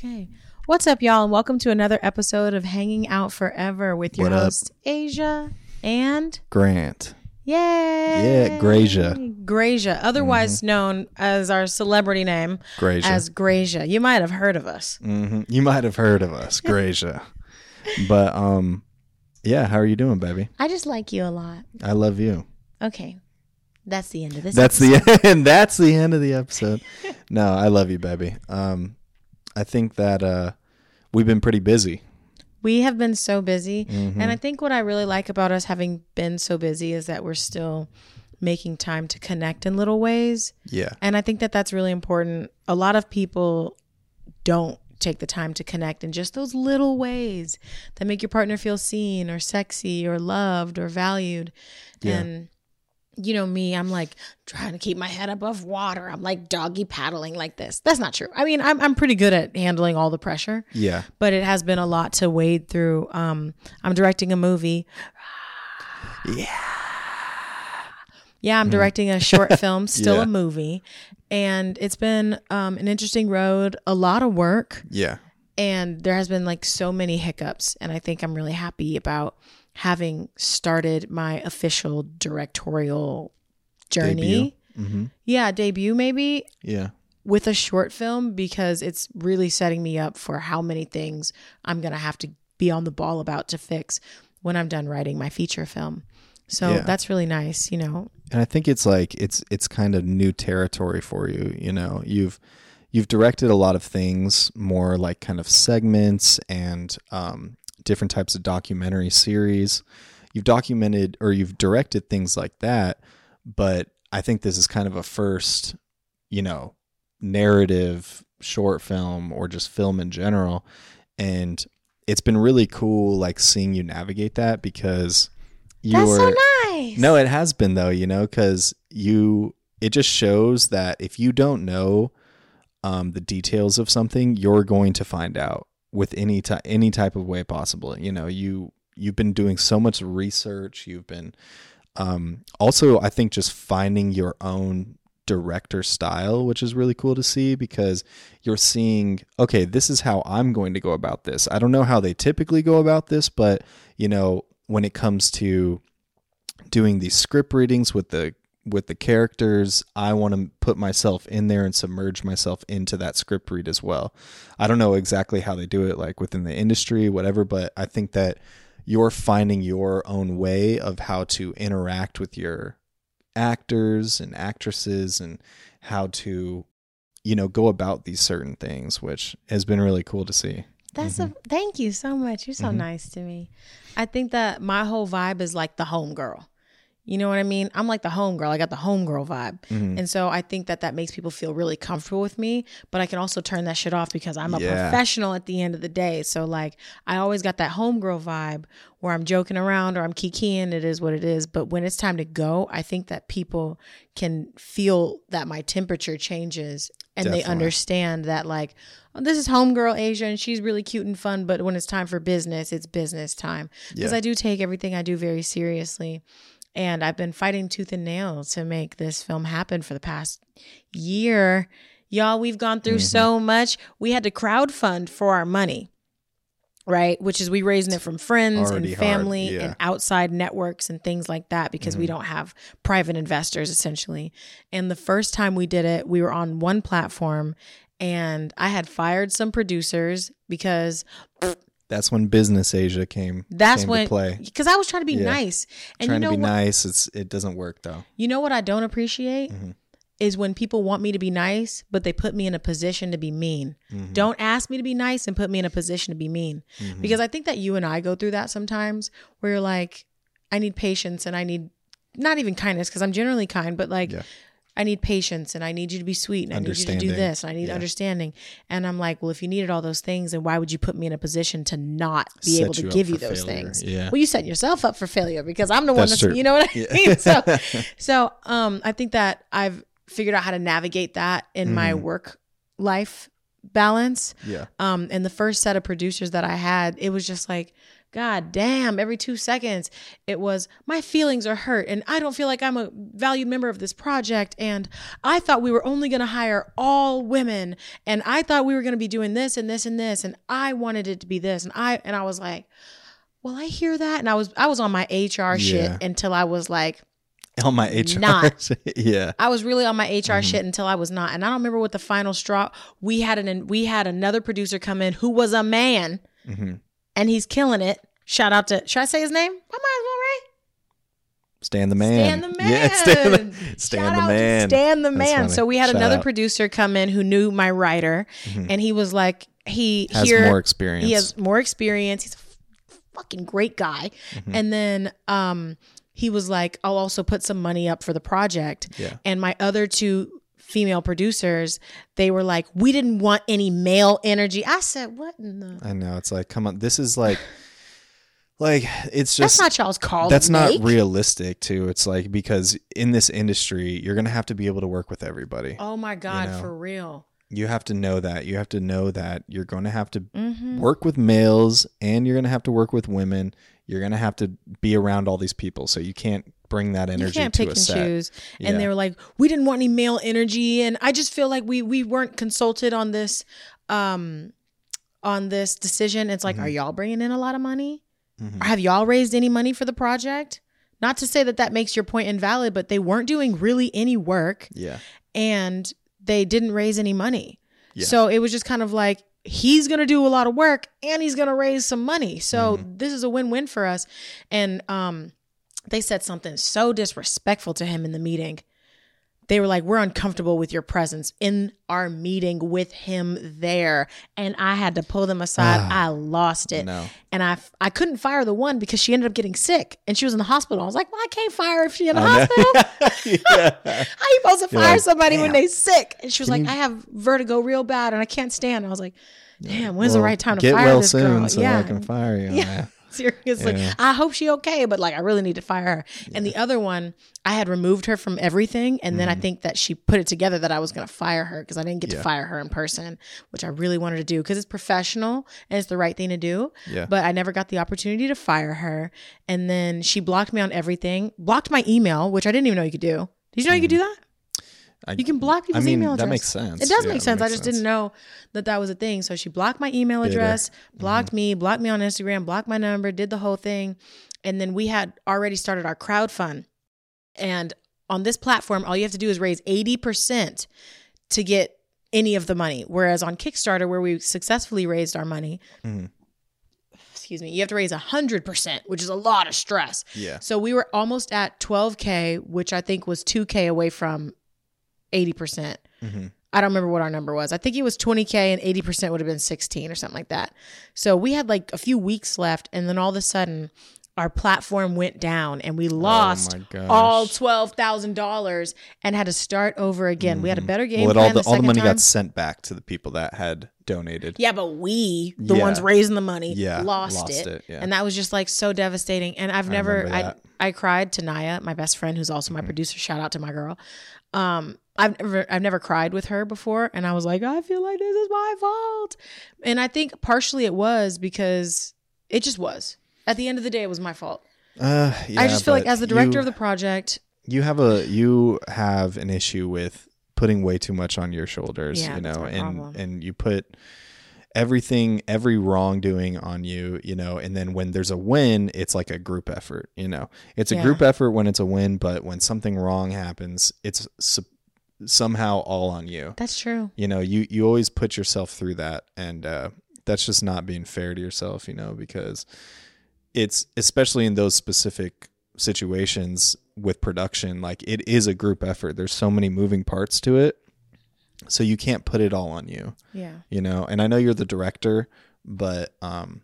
Okay. What's up, y'all? And welcome to another episode of Hanging Out Forever with your What up? host, Aja and Grant. Yay! Yeah, Graja. Graja, otherwise known as our celebrity name Graja. as Graja. You might have heard of us. hmm You might have heard of us, Graja. but um, yeah. How are you doing, baby? I just like you a lot. I love you. Okay. That's the end of this. That's episode. the end. That's the end of the episode. No, I love you, baby. Um, I think that uh, we've been pretty busy. We have been so busy. Mm-hmm. And I think what I really like about us having been so busy is that we're still making time to connect in little ways. Yeah. And I think that that's really important. A lot of people don't take the time to connect in just those little ways that make your partner feel seen or sexy or loved or valued. Yeah. And you know me, I'm like trying to keep my head above water. I'm like doggy paddling like this. That's not true. I mean, I'm I'm pretty good at handling all the pressure, Yeah. but it has been a lot to wade through. Um, I'm directing a movie. Yeah. Yeah, I'm directing a short film, still Yeah. a movie, and it's been um, an interesting road, a lot of work, Yeah. and there has been like so many hiccups, and I think I'm really happy about having started my official directorial journey. Mm-hmm. Yeah, debut maybe Yeah. with a short film because it's really setting me up for how many things I'm going to have to be on the ball about to fix when I'm done writing my feature film. So Yeah. that's really nice, you know. and I think it's like it's it's kind of new territory for you. You know, you've you've directed a lot of things, more like kind of segments and um, different types of documentary series. You've documented or you've directed things like that, but I think this is kind of a first, you know, narrative short film or just film in general, and it's been really cool, like seeing you navigate that because you That's are so nice. no, it has been though, you know, because you it just shows that if you don't know um, the details of something, you're going to find out with any ty- any type of way possible. You know, you you've been doing so much research. You've been um, also, I think, just finding your own director style, which is really cool to see because you're seeing, okay, this is how I'm going to go about this. I don't know how they typically go about this, but you know, when it comes to doing these script readings with the with the characters, I want to put myself in there and submerge myself into that script read as well. I don't know exactly how they do it like within the industry, whatever, but I think that you're finding your own way of how to interact with your actors and actresses and how to you know go about these certain things which has been really cool to see That's a thank you so much. You're so Mhm. nice to me. I think that my whole vibe is like the homegirl. You know what I mean? I'm like the homegirl. I got the homegirl vibe. Mhm. And so I think that that makes people feel really comfortable with me, but I can also turn that shit off because I'm a Yeah. professional at the end of the day. So like I always got that homegirl vibe where I'm joking around or I'm kikiing, it is what it is. But when it's time to go, I think that people can feel that my temperature changes and they understand that like oh, this is homegirl Aja and she's really cute and fun, but when it's time for business, it's business time. Because Yeah. I do take everything I do very seriously. And I've been fighting tooth and nail to make this film happen for the past year. Y'all, we've gone through Mm-hmm. so much. We had to crowdfund for our money, right? Which is we raising it from friends Already and family yeah. Mm-hmm. and outside networks and things like that because we don't have private investors essentially. And the first time we did it, we were on one platform and I had fired some producers because that's when business Aja came that's came when to play because I was trying to be Yeah. nice. And trying you know to be what? nice it's it doesn't work though You know what I don't appreciate Mhm. is when people want me to be nice, but they put me in a position to be mean. Mhm. Don't ask me to be nice and put me in a position to be mean. Mhm. Because I think that you and I go through that sometimes where you're like, I need patience and I need not even kindness because I'm generally kind, but like Yeah. I need patience and I need you to be sweet and I need you to do this and I need Yeah. understanding. And I'm like, well, if you needed all those things, then why would you put me in a position to not be Set able to give you those failure. things? Yeah. Well, you set yourself up for failure because I'm the one That's that's, true. you know what I Yeah. mean? So, so um, I think that I've figured out how to navigate that in my Mhm. work life balance. yeah Um, and the first set of producers that I had, it was just like God damn, every two seconds it was, my feelings are hurt and I don't feel like I'm a valued member of this project. And I thought we were only going to hire all women. And I thought we were going to be doing this and this and this. And I wanted it to be this. And I, and I was like, well, I hear that. And I was, I was on my HR shit until I was like, On my HR. Not. yeah. I was really on my HR mm-hmm. shit until I was not. And I don't remember what the final straw. We had an we had another producer come in who was a man, mm-hmm. And he's killing it. Shout out to should I say his name? I might as well, right? Stan the man. Stan the man. Yeah, Stan the, Stan Shout the out to man. Stan the man. So we had Shout another out. producer come in who knew my writer, and he was like, he Has here more experience. he has more experience. He's a fucking great guy. Mm-hmm. And then um he was like, I'll also put some money up for the project. Yeah. And my other two female producers, they were like, we didn't want any male energy. I said, what in the I know. It's like, come on. This is like, like it's just That's not y'all's call. that's not make. realistic too. It's like because in this industry, you're gonna have to be able to work with everybody. Oh my God, know. for real. You have to know that. You have to know that you're going to have to Mm-hmm. work with males and you're going to have to work with women. You're going to have to be around all these people. So you can't bring that You energy can't to pick a and set. choose. Yeah. And they were like, we didn't want any male energy. And I just feel like we we weren't consulted on this um on this decision. It's like, Mm-hmm. are y'all bringing in a lot of money? Have y'all raised any money for the project? Not to say that that makes your point invalid, but they weren't doing really any work Yeah. and they didn't raise any money. Yeah. So it was just kind of like he's going to do a lot of work and he's going to raise some money. So Mm-hmm. this is a win-win for us. And um they said something so disrespectful to him in the meeting. They were like, "We're uncomfortable with your presence in our meeting with him there." And I had to pull them aside. Ah. I lost it. No. And I I couldn't fire the one because she ended up getting sick and she was in the hospital. I was like, "Well, I can't fire if she's in the hospital." How you supposed to You're fire like, somebody when "Damn." they sick? And she was like, I have vertigo real bad and I can't stand. I was like, damn, when's the right time to get fire well this soon girl? so yeah. I can fire you. Yeah. Seriously. Yeah. I hope she okay, but like I really need to fire her. And the other one, I had removed her from everything. And then I think that she put it together that I was gonna fire her because I didn't get to Mm-hmm. Fire her in person, which I really wanted to do because it's professional and it's the right thing to do. Yeah. But I never got the opportunity to fire her. And then she blocked me on everything, blocked my email, which I didn't even know you could do. Did you know you could do that? I, You can block people's I mean, email address. that makes sense. It does Yeah, make sense. I just sense. didn't know that that was a thing. So she blocked my email address, Mm-hmm. blocked me, blocked me on Instagram, blocked my number, did the whole thing. And then we had already started our crowd fund. And on this platform, all you have to do is raise 80% to get any of the money. Whereas on Kickstarter, where we successfully raised our money, Mhm. excuse me, you have to raise 100%, which is a lot of stress. Yeah. So we were almost at 12K, which I think was 2K away from 80%. Mhm. I don't remember what our number was. I think it was 20K and 80% would have been 16 or something like that. So we had like a few weeks left. And then all of a sudden, our platform went down and we lost Oh all $12,000 and had to start over again. We had a better game Well, plan all the, the all the money time. got sent back to the people that had donated. Yeah, but we, the Yeah. ones raising the money, Yeah, lost, lost it. it, yeah. And that was just like so devastating. And I've never, remember I. I cried to Naya, my best friend, who's also Mm-hmm. my producer. Shout out to my girl. Um, I've never, I've never cried with her before, and I was like, I feel like this is my fault. And I think partially it was because it just was. At the end of the day, it was my fault. Uh, yeah, I just feel like as the director you- of the project, you have a you have an issue with putting way too much on your shoulders Yeah, you know and problem. and you put everything every wrongdoing on you you know and then when there's a win it's like a group effort you know it's a Yeah. group effort when it's a win but when something wrong happens it's su- somehow all on you that's true. you know you you always put yourself through that and uh that's just not being fair to yourself you know because it's especially in those specific situations with production like it is a group effort. There's so many moving parts to it. So you can't put it all on you. Yeah. you know and i know you're the director but um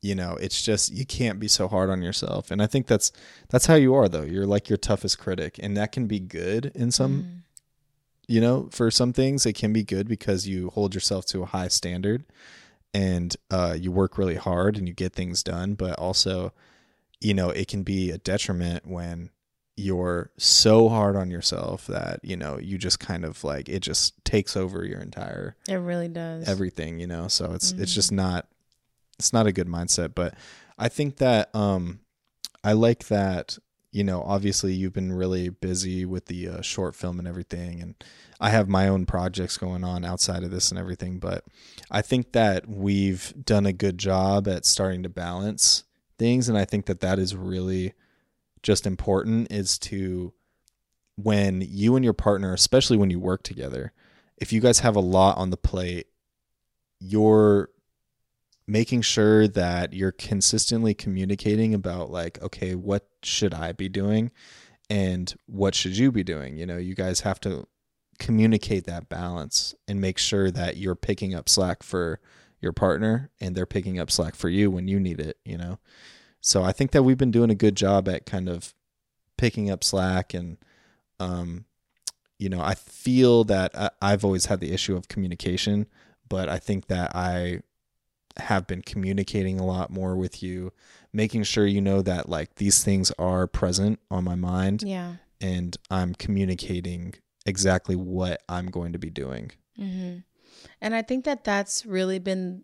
you know it's just you can't be so hard on yourself. And i think that's that's how you are though. You're like your toughest critic and that can be good in some Mm-hmm. you know for some things it can be good because you hold yourself to a high standard and uh, you work really hard and you get things done but also you know it can be a detriment when you're so hard on yourself that you know you just kind of like it just takes over your entire It really does. everything you know so it's it's just not it's not a good mindset but I think that um, I like that. You know, obviously, you've been really busy with the uh, short film and everything, and I have my own projects going on outside of this and everything. But I think that we've done a good job at starting to balance things, and I think that that is really just important. Is to when you and your partner, especially when you work together, if you guys have a lot on the plate, you're making sure that you're consistently communicating about like okay what should i be doing and what should you be doing you know you guys have to communicate that balance and make sure that you're picking up slack for your partner and they're picking up slack for you when you need it you know so i think that we've been doing a good job at kind of picking up slack and um you know i feel that I, i've always had the issue of communication but i think that i have been communicating a lot more with you, making sure you know that like these things are present on my mind Yeah. and I'm communicating exactly what I'm going to be doing. hmm And I think that that's really been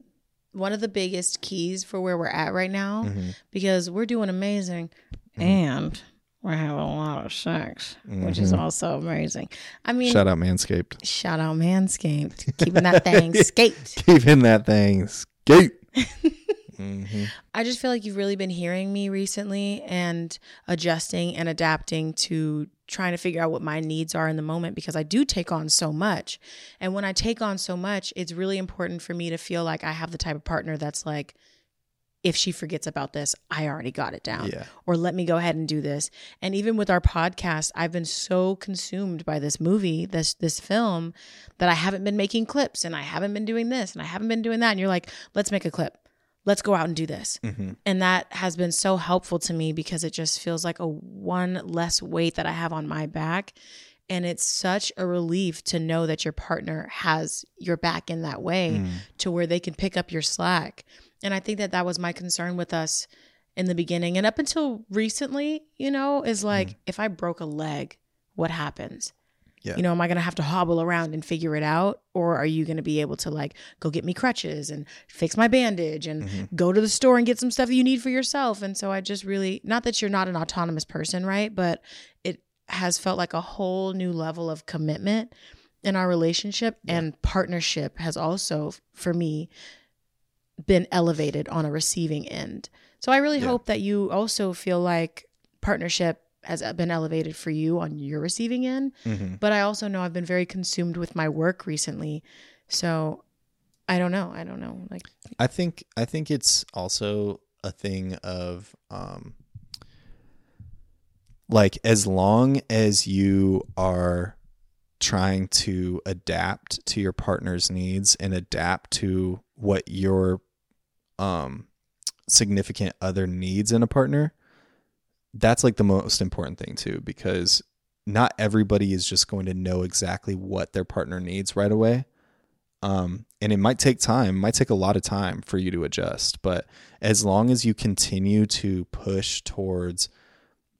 one of the biggest keys for where we're at right now Mhm. because we're doing amazing and we're having a lot of sex, which is Mhm. also amazing. I mean, Shout out Manscaped. shout out Manscaped, keeping that thing skate. Keeping that thing skate. hmm I just feel like you've really been hearing me recently and adjusting and adapting to trying to figure out what my needs are in the moment because I do take on so much. And when I take on so much, it's really important for me to feel like I have the type of partner that's like, if she forgets about this, I already got it down. Yeah. Or let me go ahead and do this. And even with our podcast, I've been so consumed by this movie, this this film, that I haven't been making clips and I haven't been doing this and I haven't been doing that. And you're like, let's make a clip. Let's go out and do this. hmm And that has been so helpful to me because it just feels like a one less weight that I have on my back. And it's such a relief to know that your partner has your back in that way Mm. to where they can pick up your slack. And I think that that was my concern with us in the beginning and up until recently, you know, is like if I broke a leg, what happens? Yeah. You know, am I going to have to hobble around and figure it out? Or are you going to be able to like go get me crutches and fix my bandage and Mhm. go to the store and get some stuff that you need for yourself? And so I just really, not that you're not an autonomous person, right? But it has felt like a whole new level of commitment in our relationship and partnership has also, for me, been elevated on a receiving end. So I really Yeah. hope that you also feel like partnership has been elevated for you on your receiving end. hmm But I also know I've been very consumed with my work recently. So I don't know. I don't know. Like, I think I think it's also a thing of um like as long as you are trying to adapt to your partner's needs and adapt to what your um significant other needs in a partner that's like the most important thing too because not everybody is just going to know exactly what their partner needs right away um, and it might take time, might take a lot of time for you to adjust. But as long as you continue to push towards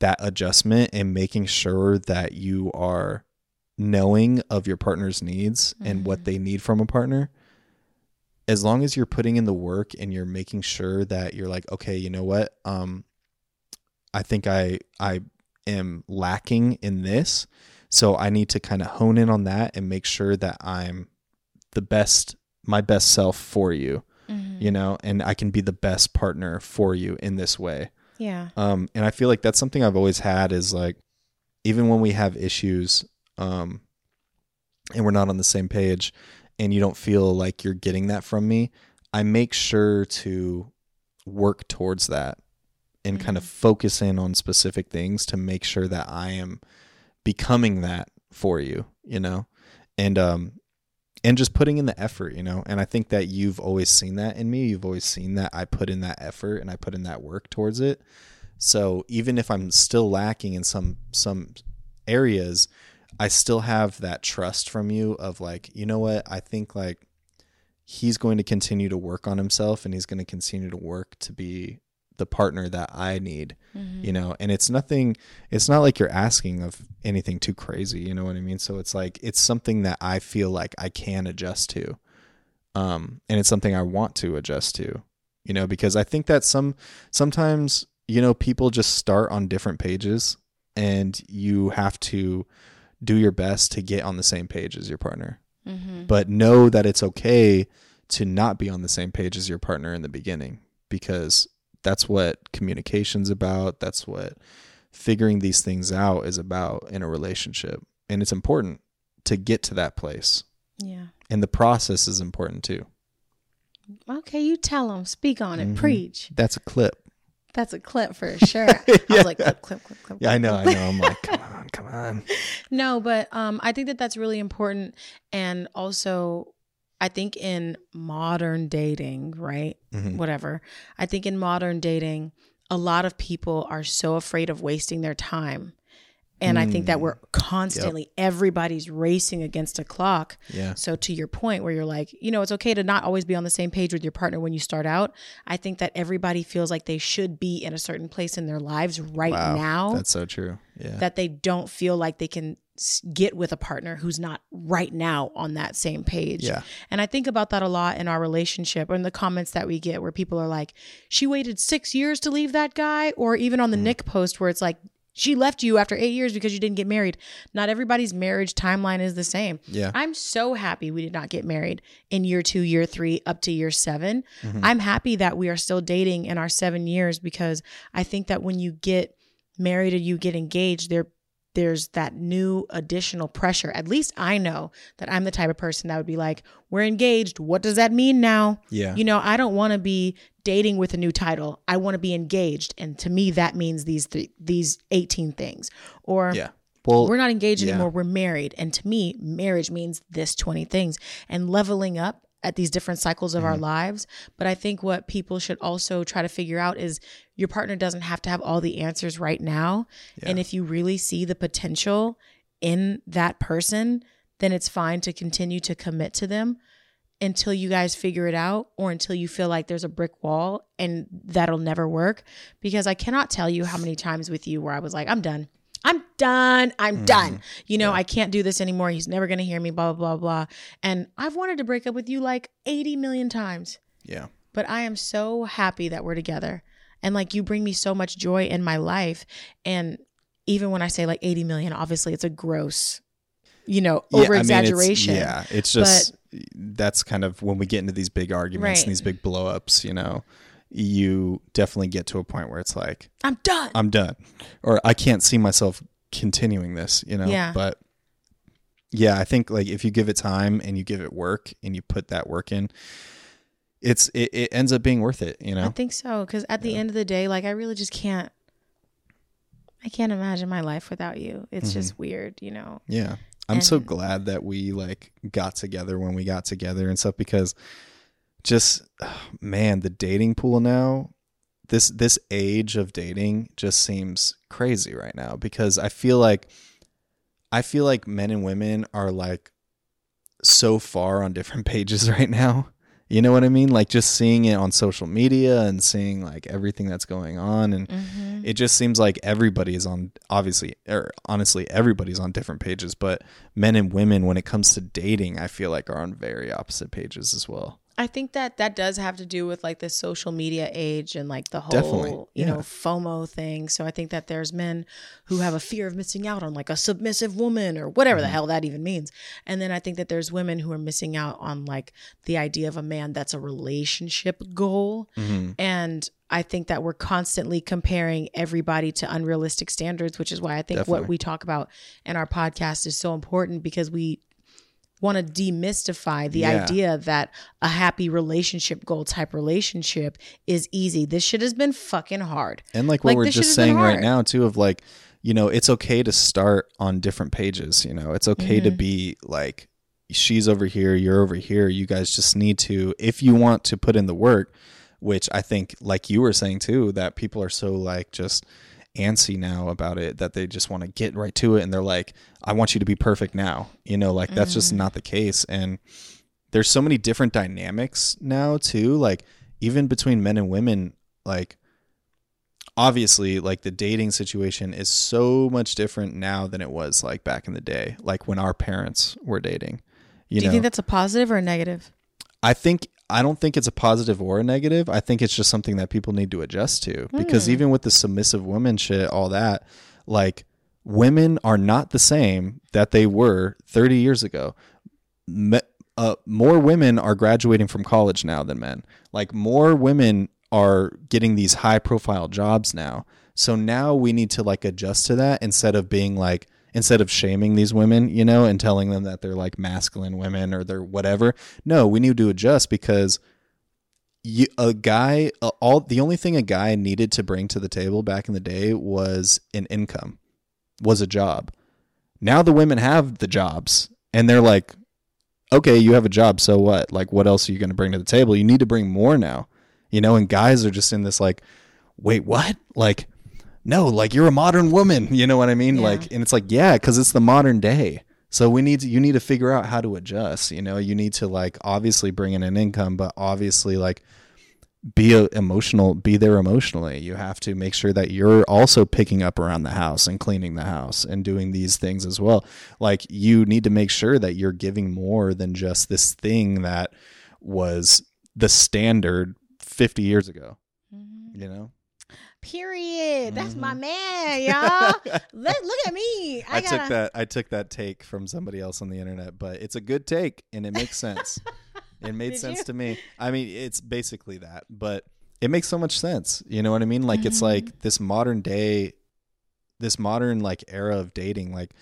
that adjustment and making sure that you are knowing of your partner's needs and what they need from a partner, as long as you're putting in the work and you're making sure that you're like, okay, you know what, um, I think I I am lacking in this, so I need to kind of hone in on that and make sure that I'm the best my best self for you you know and i can be the best partner for you in this way. Yeah. um and i feel like that's something i've always had is like even when we have issues um and we're not on the same page and you don't feel like you're getting that from me i make sure to work towards that and kind of focus in on specific things to make sure that i am becoming that for you you know and um and just putting in the effort, you know. And I think that you've always seen that in me. You've always seen that I put in that effort and I put in that work towards it. So even if I'm still lacking in some some areas, I still have that trust from you of like, you know what? I think like he's going to continue to work on himself and he's going to continue to work to be the partner that I need, Mm-hmm. you know. And it's nothing it's not like you're asking of anything too crazy, you know what I mean? So it's like it's something that I feel like I can adjust to. Um and it's something I want to adjust to. you know, because I think that some sometimes, you know, people just start on different pages and you have to do your best to get on the same page as your partner. Mm-hmm. But know that it's okay to not be on the same page as your partner in the beginning because that's what communication's about. That's what figuring these things out is about in a relationship. And it's important to get to that place. Yeah. And the process is important too. Okay, you tell them. Speak on it. Mhm. Preach. That's a clip. That's a clip for sure. I was like, clip, clip, clip, clip. Yeah, I know, I know. I'm like, come on, come on. No, but um, I think that that's really important, and also, I think in modern dating, right? Mhm. Whatever. I think in modern dating, a lot of people are so afraid of wasting their time. And I think that Mm. we're constantly, everybody's racing against a clock. Yeah. So, to your point, where you're like, you know, it's okay to not always be on the same page with your partner when you start out. I think that everybody feels like they should be in a certain place in their lives right Wow. now That's so true. Yeah. that they don't feel like they can get with a partner who's not right now on that same page. yeah. And I think about that a lot in our relationship or in the comments that we get where people are like, she waited six years to leave that guy, or even on the Nick post where it's like, she left you after eight years because you didn't get married. Not everybody's marriage timeline is the same. Yeah. I'm so happy we did not get married in year two, year three, up to year 7 Mhm. I'm happy that we are still dating in our seven years because I think that when you get married or you get engaged, there there's that new additional pressure. At least I know that I'm the type of person that would be like, "We're engaged. What does that mean now?" Yeah. You know, I don't want to be dating with a new title. I want to be engaged, and to me, that means these th- these 18 things. Or yeah. Well, we're not engaged yeah. anymore. We're married. And to me, marriage means this 20 things and leveling up at these different cycles of our Mm-hmm. lives. But I think what people should also try to figure out is your partner doesn't have to have all the answers right now. And if you really see the potential in that person, then it's fine to continue to commit to them until you guys figure it out or until you feel like there's a brick wall and that'll never work. Because I cannot tell you how many times with you where I was like, I'm done. I'm done. I'm mm-hmm. done. You know, I can't do this anymore. He's never going to hear me, blah, blah, blah, blah. And I've wanted to break up with you like 80 million times, yeah. but I am so happy that we're together. And like you bring me so much joy in my life. And even when I say like 80 million, obviously it's a gross, you know, Yeah, I over mean, it's- exaggeration. yeah, it's just that's kind of when we get into these big arguments Right. and these big blowups, you know, you definitely get to a point where it's like, I'm done. I'm done. Or I can't see myself continuing this, you know? Yeah. But yeah, I think like if you give it time and you give it work and you put that work in, it's it, it ends up being worth it, you know? I think so. Because at the end of the day, like I really just can't. I can't imagine my life without you. It's Mm-hmm. just weird, you know. Yeah. I'm so glad that we like got together when we got together and stuff because just man, the dating pool now this this age of dating just seems crazy right now because I feel like I feel like men and women are like so far on different pages right now. You know what I mean? Like just seeing it on social media and seeing like everything that's going on and Mm-hmm. it just seems like everybody is on obviously or honestly everybody's on different pages but men and women when it comes to dating i feel like are on very opposite pages as well I think that that does have to do with like the social media age and like the whole, Definitely, you yeah. know, FOMO thing. So I think that there's men who have a fear of missing out on like a submissive woman or whatever Mm-hmm. the hell that even means. And then I think that there's women who are missing out on like the idea of a man that's a relationship goal. mm-hmm. And I think that we're constantly comparing everybody to unrealistic standards, which is why I think Definitely. what we talk about in our podcast is so important because we want to demystify the Yeah. idea that a happy relationship goal type relationship is easy. This shit has been fucking hard. and like what Like, we're just saying right now too of like you know it's okay to start on different pages you know it's okay to Mhm. be like she's over here you're over here you guys just need to if you want to put in the work which i think like you were saying too that people are so like just antsy now about it that they just want to get right to it and they're like i want you to be perfect now you know like that's just Mm. not the case and there's so many different dynamics now too like even between men and women like obviously like the dating situation is so much different now than it was like back in the day like when our parents were dating you Do know you think that's a positive or a negative? i think I don't think it's a positive or a negative. I think it's just something that people need to adjust to because Hmm. even with the submissive women shit, all that, like women are not the same that they were 30 years ago. Me- uh, more women are graduating from college now than men. Like more women are getting these high profile jobs now. So now we need to like adjust to that instead of being like instead of shaming these women, you know, and telling them that they're like masculine women or they're whatever. No, we need to adjust because you, a guy all the only thing a guy needed to bring to the table back in the day was an income, was a job. Now the women have the jobs and they're like okay, you have a job, so what? Like, what else are you going to bring to the table? You need to bring more now, you know. And guys are just in this like, wait, what? Like, no, like you're a modern woman, you know what I mean? Yeah. Like, and it's like, yeah, because it's the modern day. So we need to, you need to figure out how to adjust. You know, you need to like obviously bring in an income, but obviously like be a emotional, be there emotionally. You have to make sure that you're also picking up around the house and cleaning the house and doing these things as well. Like you need to make sure that you're giving more than just this thing that was the standard 50 years ago, mm-hmm. you know? Period. That's my Mhm. man, y'all. Let, look at me. I, I, gotta, took that I took that take from somebody else on the internet, but it's a good take and it makes sense. it made Did sense you? to me. I mean, it's basically that, but it makes so much sense. You know what I mean? Like it's Mhm. like this modern day this modern like era of dating like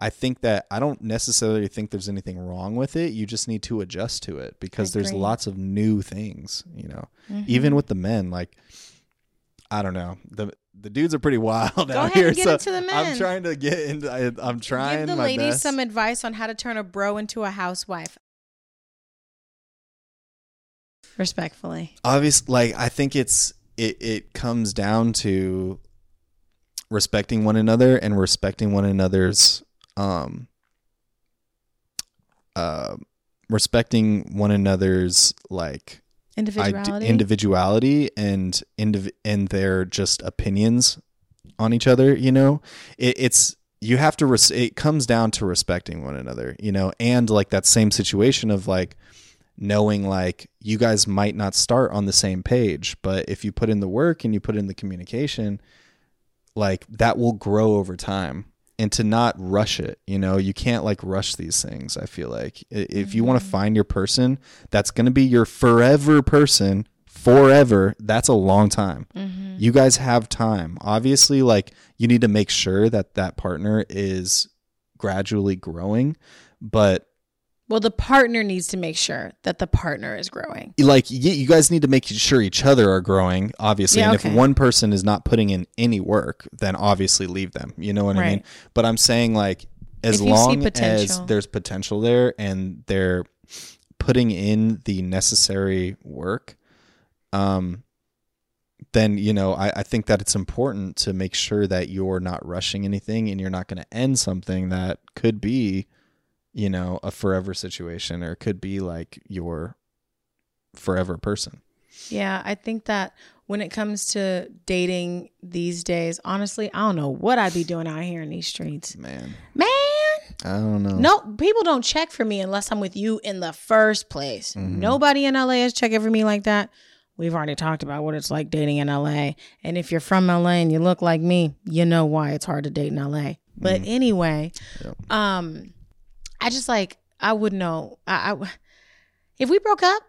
I think that I don't necessarily think there's anything wrong with it. You just need to adjust to it because there's lots of new things, you know. Mhm. Even with the men like I don't know. The the dudes are pretty wild Go out here. so into the men. I'm trying to get into. I, I'm trying Give the ladies best. some advice on how to turn a bro into a housewife. Respectfully. obviously, like I think it's it. It comes down to respecting one another and respecting one another's um uh respecting one another's like Individuality. individuality and indiv- and their just opinions on each other you know? It, it's you have to res- it comes down to respecting one another you know? And like that same situation of like knowing like you guys might not start on the same page but if you put in the work and you put in the communication like that will grow over time and to not rush it you know you can't like rush these things i feel like. If you want to find your person that's going to be your forever person forever that's a long time. Mhm. you guys have time. Obviously like you need to make sure that that partner is gradually growing but Well, the partner needs to make sure that the partner is growing. like you guys need to make sure each other are growing obviously. Yeah, and okay. if one person is not putting in any work then obviously leave them. You know what i mean? But i'm saying like as If you see long as there's potential there and they're putting in the necessary work um then you know I, I think that it's important to make sure that you're not rushing anything and you're not going to end something that could be you know a forever situation or it could be like your forever person Yeah, I think that when it comes to dating these days, honestly, I don't know what I'd be doing out here in these streets. man Man, i don't know no, people don't check for me unless I'm with you in the first place. Mhm. Nobody in LA is checking for me like that. We've already talked about what it's like dating in LA. And if you're from LA and you look like me, you know why it's hard to date in LA. But anyway, Yep. um, I just like I would know. I, I if we broke up,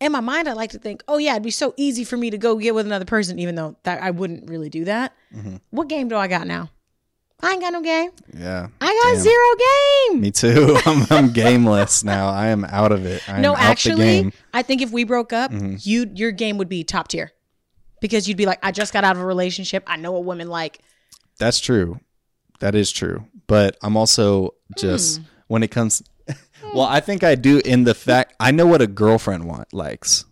in my mind, I like to think, oh yeah, it'd be so easy for me to go get with another person, even though that I wouldn't really do that. Mhm. What game do I got now? I ain't got no game. yeah I got Damn. zero game. me too i'm, I'm gameless now i am out of it I'm no, actually. I think if we broke up, Mhm. you your game would be top tier. Because you'd be like, I just got out of a relationship. I know what women like. That's true. That is true. But I'm also just Hmm. When it comes Well, I think I do in the fact I know what a girlfriend want likes.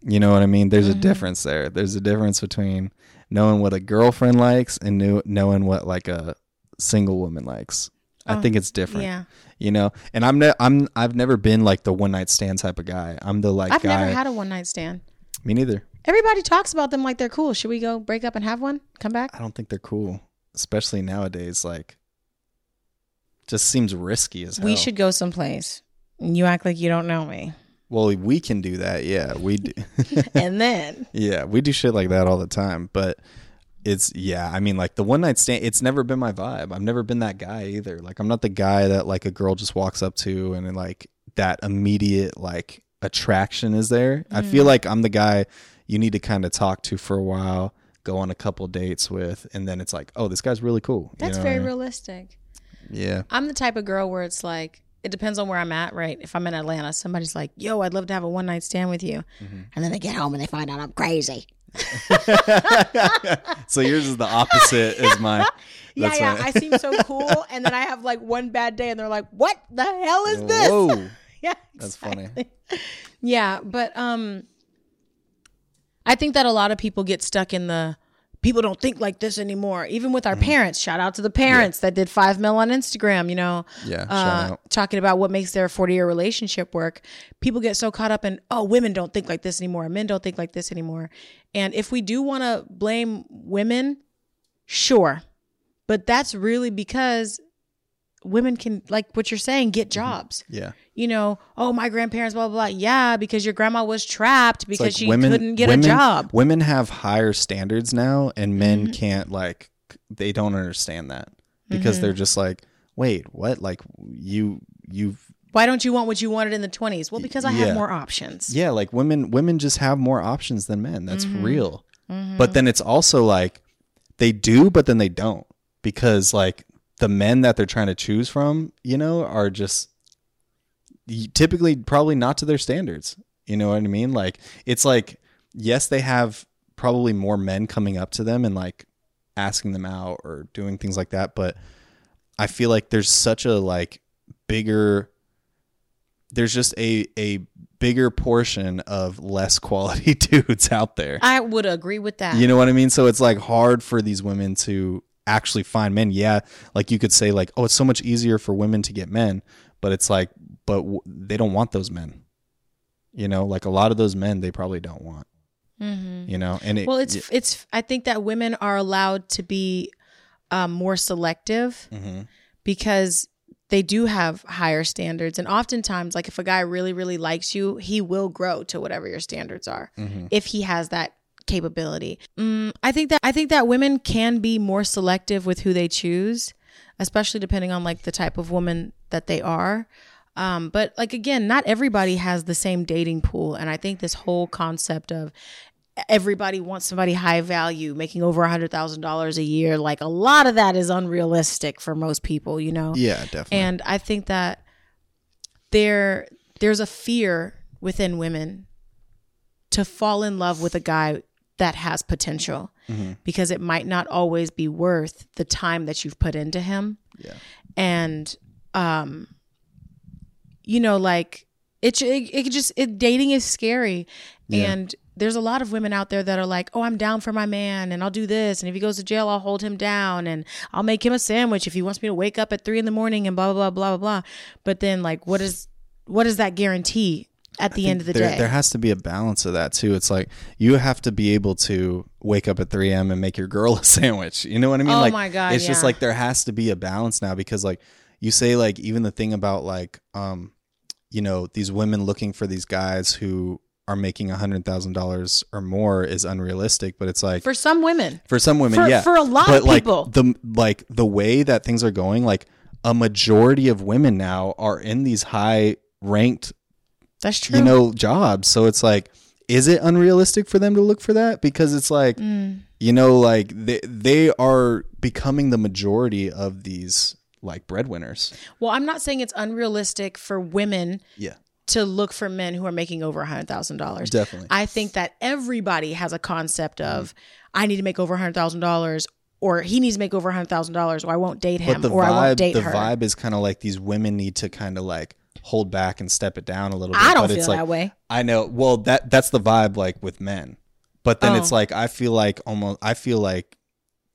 You know what I mean? There's a Mm-hmm. difference there. There's a difference between knowing what a girlfriend likes and knew, knowing what like a single woman likes. I Oh, think it's different. Yeah. You know, and I'm ne- I'm I've never been like the one night stand type of guy. I'm the like I've guy. never had a one night stand. Me neither. Everybody talks about them like they're cool. Should we go break up and have one? Come back? I don't think they're cool, especially nowadays. Like, just seems risky as hell. We should go someplace. You act like you don't know me. Well, we can do that. Yeah, we do. and then yeah, we do shit like that all the time. But it's yeah, I mean, like the one night stand. It's never been my vibe. I've never been that guy either. Like I'm not the guy that like a girl just walks up to and like that immediate like attraction is there. I mm. feel like I'm the guy you need to kind of talk to for a while, go on a couple dates with, and then it's like, oh, this guy's really cool. You that's know very I mean? realistic. Yeah. I'm the type of girl where it's like it depends on where I'm at, right? If I'm in Atlanta, somebody's like, "Yo, I'd love to have a one night stand with you," Mm-hmm. and then they get home and they find out I'm crazy. so yours is the opposite as my. Yeah, That's yeah, I seem so cool, and then I have like one bad day, and they're like, "What the hell is this?" Whoa. Yeah, That's funny. Yeah, but um, I think that a lot of people get stuck in the people don't think like this anymore. Even with our Mm-hmm. parents, shout out to the parents that did five mil on Instagram. You know, Yeah, shout uh, out. talking about what makes their forty year relationship work. People get so caught up in oh, women don't think like this anymore. Men don't think like this anymore. And if we do want to blame women, sure, but that's really because women can like what you're saying get Mm-hmm. jobs Yeah. you know, oh, my grandparents, blah, blah, blah. Yeah, because your grandma was trapped because like she women- couldn't get women- a job. Women have higher standards now, and men Mm-hmm. can't like they don't understand that because Mm-hmm. they're just like, wait, what? Like you you Why don't you want what you wanted in the 20s? Well, because I Yeah. have more options. yeah, like women women just have more options than men. That's Mm-hmm. real. But then it's also like they do, but then they don't because like the men that they're trying to choose from, you know, are just typically probably not to their standards. You know what I mean? Like it's like yes, they have probably more men coming up to them and like asking them out or doing things like that, but I feel like there's such a like bigger there's just a a bigger portion of less quality dudes out there. I would agree with that. You know what I mean? So it's like hard for these women to actually find men. Yeah, like you could say like, oh, it's so much easier for women to get men, but it's like, but w- they don't want those men. You know, like a lot of those men, they probably don't want. You know, and it, well, it's, it's, I think that women are allowed to be um, more selective Mm-hmm. because they do have higher standards. And oftentimes, like if a guy really, really likes you, he will grow to whatever your standards are Mm-hmm. if he has that capability. Mm, I think that I think that women can be more selective with who they choose, especially depending on like the type of woman that they are. Um, but like again, not everybody has the same dating pool, and I think this whole concept of everybody wants somebody high value, making over a hundred thousand dollars a year, like a lot of that is unrealistic for most people, you know. yeah, definitely. And I think that there there's a fear within women to fall in love with a guy that has potential Mm-hmm. because it might not always be worth the time that you've put into him. Yeah. And um you know like it it, it just it, dating is scary and there's a lot of women out there that are like, "Oh, I'm down for my man, and I'll do this, and if he goes to jail, I'll hold him down, and I'll make him a sandwich if he wants me to wake up at three in the morning, and blah blah blah blah blah." But then, like, what is what does that guarantee at the end of the there, day? there has to be a balance of that too. It's like you have to be able to wake up at 3 a.m. and make your girl a sandwich. You know what I mean? Oh like, my God, It's just like there has to be a balance now because like you say like even the thing about like um you know these women looking for these guys who are making a hundred thousand dollars or more is unrealistic. But it's like for some women, for some women, For- yeah. for a lot but of like people. the like the way that things are going, like a majority of women now are in these high ranked that's true. you know jobs so it's like is it unrealistic for them to look for that because it's like Mm. you know like they they are becoming the majority of these like breadwinners well, I'm not saying it's unrealistic for women yeah to look for men who are making over a hundred thousand dollars. Definitely. I think that everybody has a concept of I need to make over a hundred thousand dollars, or he needs to make over a hundred thousand dollars, or I won't date him, the or I won't vibe date the her. vibe is kind of like these women need to kind of like hold back and step it down a little bit I don't but feel it's that like way. I know. Well, that that's the vibe like with men. But then it's Oh. like I feel like almost I feel like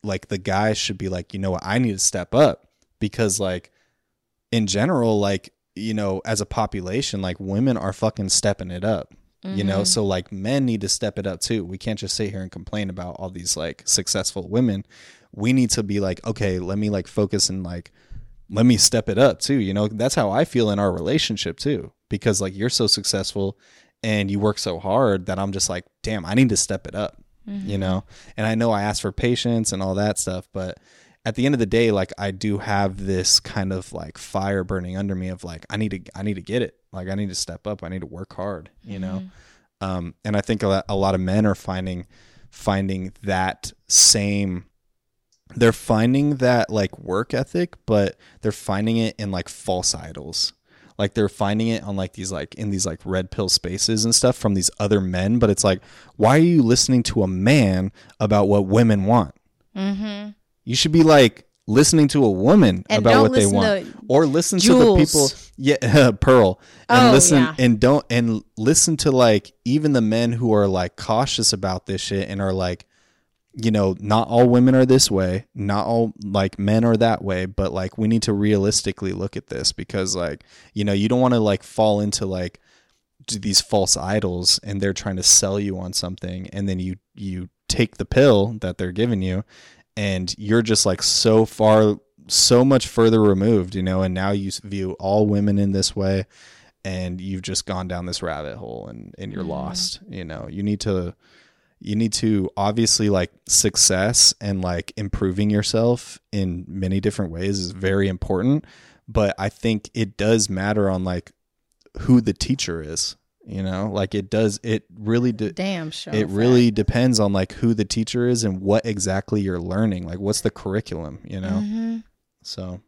like the guys should be like, you know what, I need to step up because like in general like, you know, as a population like women are fucking stepping it up. You know, mm-hmm. so like men need to step it up too. We can't just sit here and complain about all these like successful women. We need to be like, okay, let me like focus and like let me step it up too. You know, that's how I feel in our relationship too. Because like you're so successful and you work so hard that I'm just like, damn, I need to step it up. You know? And I know I ask for patience and all that stuff, but at the end of the day, like I do have this kind of like fire burning under me of like I need to I need to get it. Like I need to step up. I need to work hard, you know? Um and I think a lot of men are finding finding that same they're finding that like work ethic, but they're finding it in like false idols. Like they're finding it on like these like in these like red pill spaces and stuff from these other men. But it's like, why are you listening to a man about what women want? Mm-hmm. You should be like listening to a woman And about what they want, or listen to the people. Yeah, Pearl, and Oh, listen yeah. and don't and listen to like even the men who are like cautious about this shit and are like, you know, not all women are this way, not all like men are that way, but like we need to realistically look at this because like you know you don't want to like fall into like these false idols and they're trying to sell you on something and then you you take the pill that they're giving you and you're just like so far so much further removed you know and now you view all women in this way and you've just gone down this rabbit hole and and you're mm. lost you know. You need to you need to obviously like success and like improving yourself in many different ways is very important but i think it does matter on like who the teacher is you know like it does it really de- Damn sure. it really depends on like who the teacher is and what exactly you're learning like what's the curriculum you know hmm so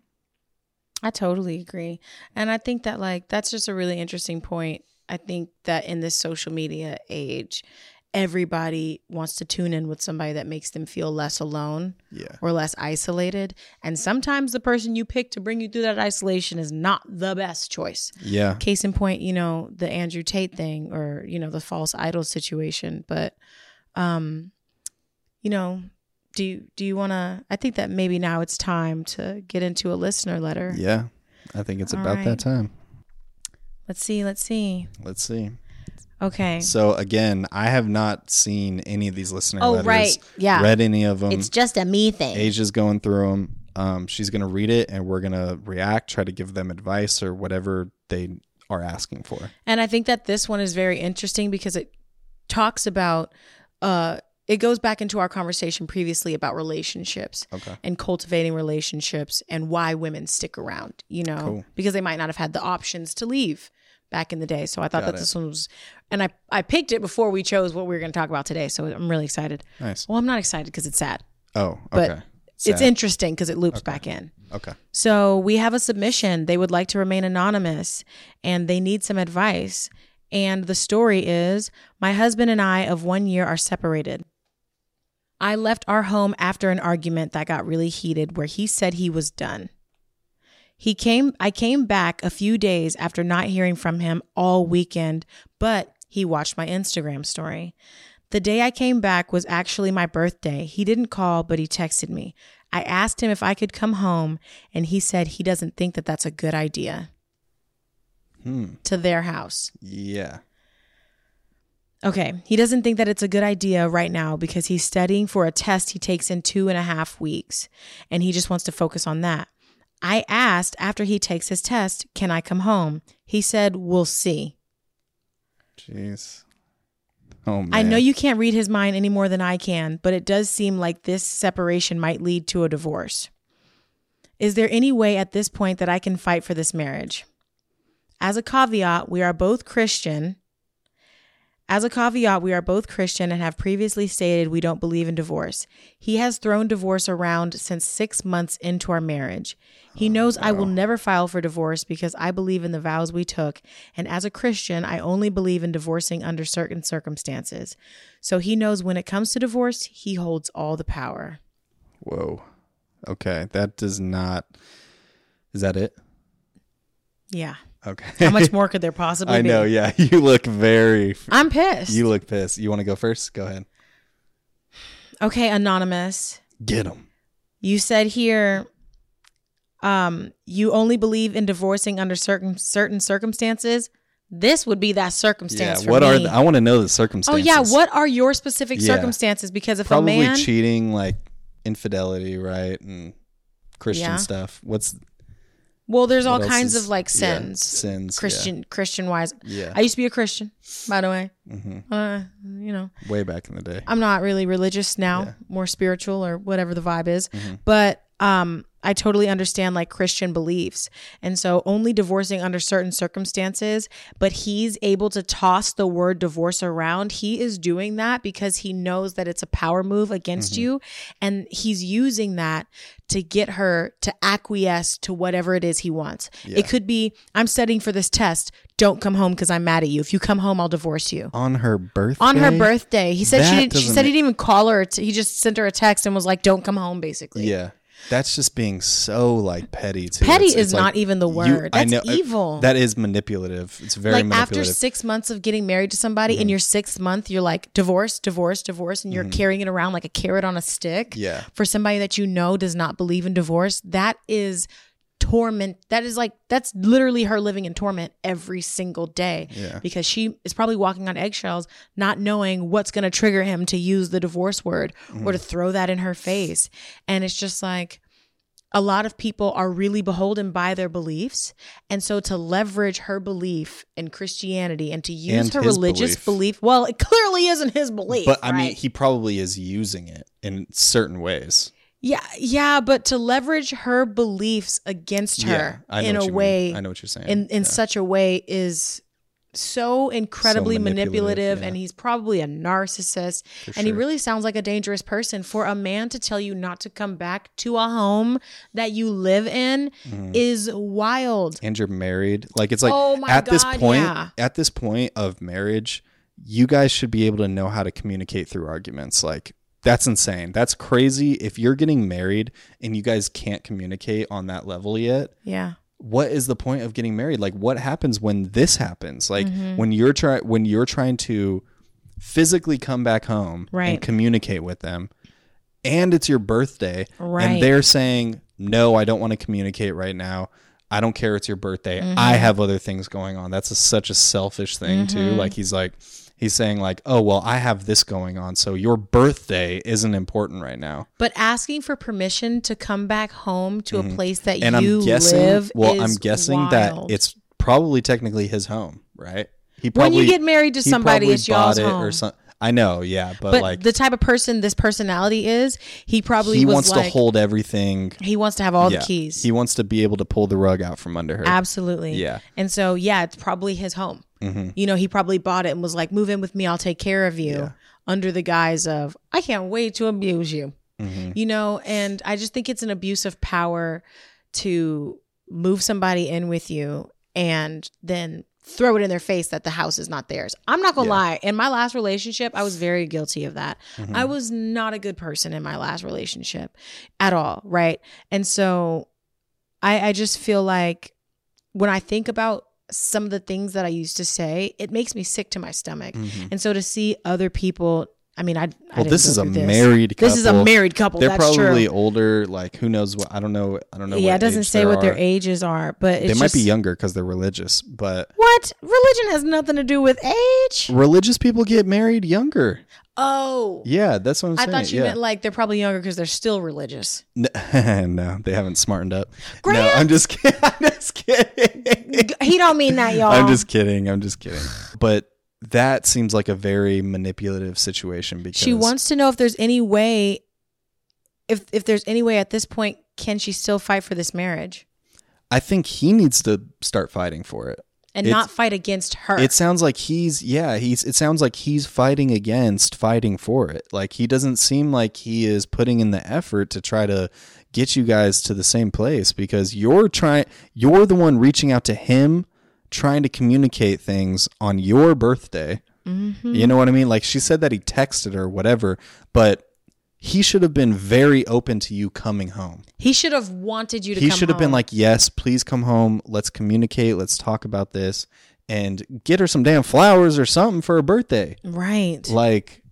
I totally agree. And I think that like that's just a really interesting point. I think that in this social media age, everybody wants to tune in with somebody that makes them feel less alone yeah or less isolated. And sometimes the person you pick to bring you through that isolation is not the best choice. yeah Case in point, you know, the Andrew Tate thing or, you know, the false idol situation. But um, you know, do you do you wanna I think that maybe now it's time to get into a listener letter. yeah i think it's All about right. that time Let's see, let's see. let's see Okay. so again i have not seen any of these listener Oh, letters right. Yeah. read any of them It's just a me thing. Aja's going through them. Um, she's going to read it and we're going to react, try to give them advice or whatever they are asking for. And I think that this one is very interesting because it talks about uh it goes back into our conversation previously about relationships Okay. and cultivating relationships and why women stick around, you know, Cool. because they might not have had the options to leave back in the day. So I thought Got that it. this one was and I I picked it before we chose what we were going to talk about today, so I'm really excited. Nice. Well, I'm not excited because it's sad, Oh, but okay. it's interesting because it loops back in. Okay. So we have a submission. They would like to remain anonymous and they need some advice. And the story is My husband and I of one year are separated. I left our home after an argument that got really heated where he said he was done. He came I came back a few days after not hearing from him all weekend, but he watched my Instagram story. The day I came back was actually my birthday. He didn't call, but he texted me. I asked him if I could come home, and he said he doesn't think that that's a good idea Hmm. to their house. Yeah. Okay, he doesn't think that it's a good idea right now because he's studying for a test he takes in two and a half weeks, and he just wants to focus on that. I asked after he takes his test, Can I come home? He said, We'll see. Jeez. Oh man. I know you can't read his mind any more than I can, but it does seem like this separation might lead to a divorce. Is there any way at this point that I can fight for this marriage? As a caveat, we are both Christian. As a caveat, we are both Christian and have previously stated we don't believe in divorce. He has thrown divorce around since six months into our marriage. He oh, knows I will never file for divorce because I believe in the vows we took, and as a Christian, I only believe in divorcing under certain circumstances. So he knows when it comes to divorce, he holds all the power. Whoa. Okay. That does not. Is that it? Yeah. Okay. How much more could there possibly I be? I know. Yeah. You look very. I'm pissed. You look pissed. You want to go first? Go ahead. okay, Anonymous. Get him. You said here um you only believe in divorcing under certain certain circumstances. This would be that Yeah. circumstance for What me. are the, I want to know the circumstances? oh yeah, what are your specific Yeah. circumstances? Because if Probably a man cheating, like infidelity, right, and Christian Yeah. stuff. What's Well, there's all kinds is- of like yeah, sins. sins, yeah. Christian Christian wise. Yeah. I used to be a Christian, by the way. Mhm. Uh, you know, Way back in the day. I'm not really religious now, Yeah. Mm-hmm. more spiritual or whatever the vibe is. But um I totally understand like Christian beliefs. And so only divorcing under certain circumstances, but he's able to toss the word divorce around. He is doing that because he knows that it's a power move against Mm-hmm. you and he's using that to get her to acquiesce to whatever it is he wants. Yeah. It could be I'm studying for this test. Don't come home because I'm mad at you. If you come home, I'll divorce you On her birthday. on her birthday. He said she didn't. She said he didn't even call her. T- he just sent her a text and was like, "Don't come home." Basically, Yeah. That's just being so like petty too. Petty It's- is it's like, not even the you- word. I That's know- evil. That is manipulative. It's very like after six months of getting married to somebody, Mm-hmm. in your sixth month, you're like divorce, divorce, divorce, and you're carrying it around like a carrot on a stick. Yeah. For somebody that you know does not believe in divorce, that is torment. That is like that's literally her living in torment every single day. Yeah. Because she is probably walking on eggshells, not knowing what's going to trigger him to use the divorce word or to mm. throw that in her face. And it's just like a lot of people are really beholden by their beliefs. And so to leverage her belief in Christianity and to use And her religious belief. belief. well, it clearly isn't his belief. but I mean, he probably is using it in certain ways. Yeah, yeah, but to leverage her beliefs against her know in a you mean. way I know what you're saying. in in Yeah. such a way is so incredibly So manipulative, manipulative, yeah. and he's probably a narcissist For and he really sounds like a dangerous person for a man to tell you not to come back to a home that you live in Mm-hmm. is wild and you're married. Like it's like Oh at this point, yeah. at this point of marriage, you guys should be able to know how to communicate through arguments. Like that's insane. That's crazy. If you're getting married and you guys can't communicate on that level yet, yeah what is the point of getting married? Like what happens when this happens? Like Mm-hmm. when you're trying when you're trying to physically come back home Right. and communicate with them and it's your birthday Right. and they're saying, "No, I don't want to communicate right now. I don't care it's your birthday. Mm-hmm. I have other things going on." That's a, such a selfish thing too. Mm-hmm. Like he's like he's saying like, "Oh, well, I have this going on, so your birthday isn't important right now." but asking for permission to come back home to a place that Mm-hmm. And you I'm guessing live well, I'm guessing wild. that it's probably technically his home, right? He probably when you get married to somebody it's y'all's it home or something. I know, yeah, but, but like the type of person this personality is he probably he wants like to hold everything. he wants to have all yeah. the keys He wants to be able to pull the rug out from under her. Absolutely. Yeah. And so, yeah, it's probably his home. Mhm. You know, he probably bought it and was like, move in with me. I'll take care of you Yeah. under the guise of, I can't wait to abuse you. Mhm. You know, and I just think it's an abuse of power to move somebody in with you and then throw it in their face that the house is not theirs. I'm not going to Yeah. lie. In my last relationship, I was very guilty of that. Mm-hmm. I was not a good person in my last relationship at all. Right. And so I, I just feel like when I think about some of the things that I used to say, it makes me sick to my stomach. And so to see other people, I mean, I, I Mm-hmm. Well, this is a through married couple. This is a married couple. They're that's probably true. older. Like who knows what? I don't know. I don't know. Yeah, what it doesn't say what their ages are, but it's They might be younger because they're religious, but What religion has nothing to do with age? religious people get married younger. Oh, Yeah, that's what I'm I saying. I thought you yeah. meant like they're probably younger because they're still religious. N- no, they haven't smartened up. No, I'm just kidding. I'm just kidding. He don't mean that, y'all. I'm just kidding. I'm just kidding. But that seems like a very manipulative situation because She wants to know if there's any way, if if there's any way at this point, can she still fight for this marriage I think he needs to start fighting for it. And It's- not fight against her? It sounds like he's yeah, he's it sounds like he's fighting against fighting for it. Like he doesn't seem like he is putting in the effort to try to get you guys to the same place because you're trying you're the one reaching out to him trying to communicate things on your birthday. Mm-hmm. You know what I mean? Like she said that he texted her whatever, but he should have been very open to you coming home. he should have wanted you to. He should have been home. like, "Yes, please come home. Let's communicate. Let's talk about this." And get her some damn flowers or something for her birthday. right. Like,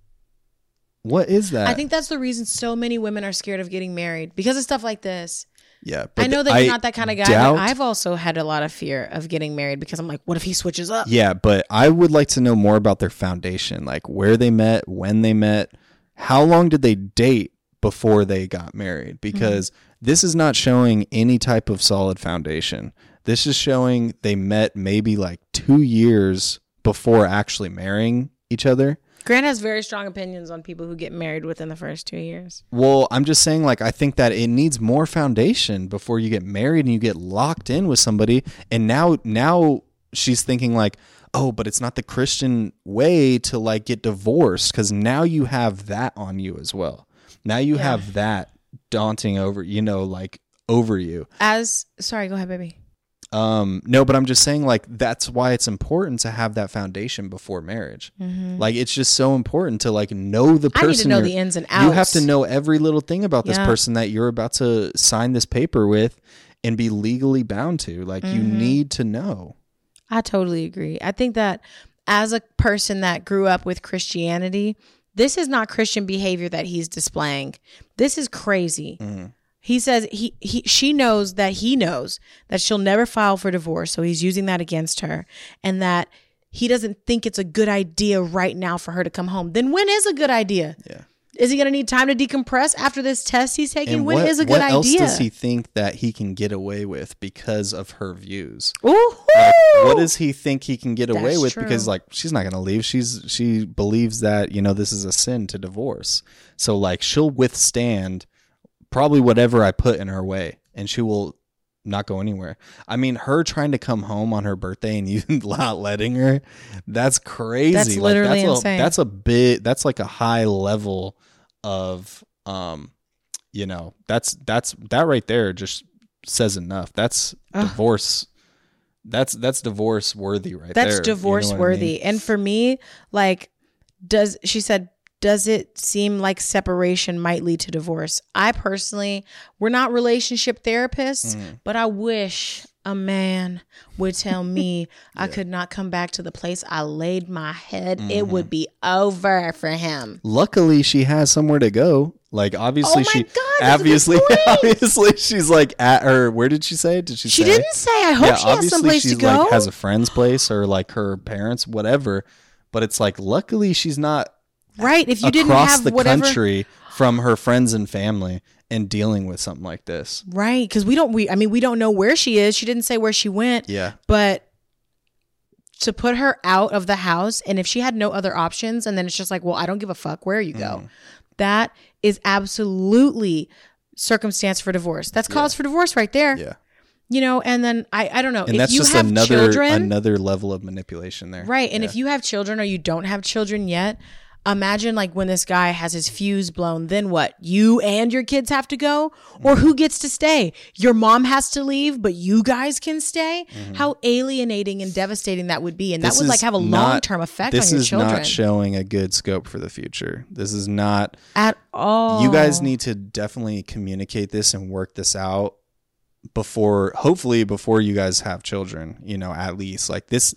what is that? I think that's the reason so many women are scared of getting married because of stuff like this. yeah. I know that I you're not that kind of guy, doubt- but I've also had a lot of fear of getting married because I'm like, what if he switches up? Yeah, but I would like to know more about their foundation, like where they met, when they met, how long did they date before they got married? Because this is not showing any type of solid foundation. This is showing they met maybe like two years before actually marrying each other. Grant has very strong opinions on people who get married within the first two years. Well, I'm just saying, like, I think that it needs more foundation before you get married and you get locked in with somebody. And now, now she's thinking like, oh, but it's not the Christian way to like get divorced because now you have that on you as well. Now you Yeah. have that daunting over, you know, like over you. As sorry, go ahead, baby. Um, no, but I'm just saying, like, that's why it's important to have that foundation before marriage. Like, it's just so important to like know the Mm-hmm. I need person. to know the ins and outs. You have to know every little thing about this Yeah. person that you're about to sign this paper with and be legally bound to. Like, you Mm-hmm. need to know. I totally agree. I think that as a person that grew up with Christianity, this is not Christian behavior that he's displaying. This is crazy. Mm-hmm. He says he, he she knows that he knows that she'll never file for divorce, so he's using that against her and that he doesn't think it's a good idea right now for her to come home. Then when is a good idea? Yeah. Is he going to need time to decompress after this test he's taking? And When what, is a good what idea? else does he think that he can get away with because of her views? Ooh, Like, what does he think he can get away That's with? Because like she's not gonna leave. She's she believes that you know this is a sin to divorce. So like she'll withstand probably whatever I put in her way, and she will not go anywhere. I mean, her trying to come home on her birthday and you not letting her, that's crazy. That's Like, literally that's insane. A, that's a bit. That's like a high level of um, you know, that's that's that right there just says enough. That's Ugh. divorce. That's that's divorce worthy right That's there. You know divorce I worthy. mean? And for me, like, does she said, does it seem like separation might lead to divorce? I personally, we're not relationship therapists, Mm. but I wish a man would tell me I could not come back to the place I laid my head. Mm-hmm. It would be over for him. Luckily, she has somewhere to go. Like obviously, Oh she God, that's a good obviously obviously she's like at her. Where did she say? Did she? She say? didn't say. I hope she has someplace she's to go. like has a friend's place or like her parents, whatever. But it's like luckily she's not right. If you didn't have the whatever. country from her friends and family and dealing with something like this. Right. Because we don't, we, I mean, we don't know where she is. She didn't say where she went. Yeah, but to put her out of the house and if she had no other options and then it's just like well i don't give a fuck where you go Mm. that is absolutely circumstance for divorce that's cause for divorce right there yeah, you know and then i i don't know and if that's you just have another children another level of manipulation there. right and Yeah. if you have children or you don't have children yet imagine like when this guy has his fuse blown then what you and your kids have to go or Mm-hmm. who gets to stay your mom has to leave but you guys can stay how alienating and devastating that would be and that Mm-hmm. This would like have a not- long-term effect This on your is children not showing a good scope for the future. This is not at all you guys need to definitely communicate this and work this out before hopefully before you guys have children you know at least like this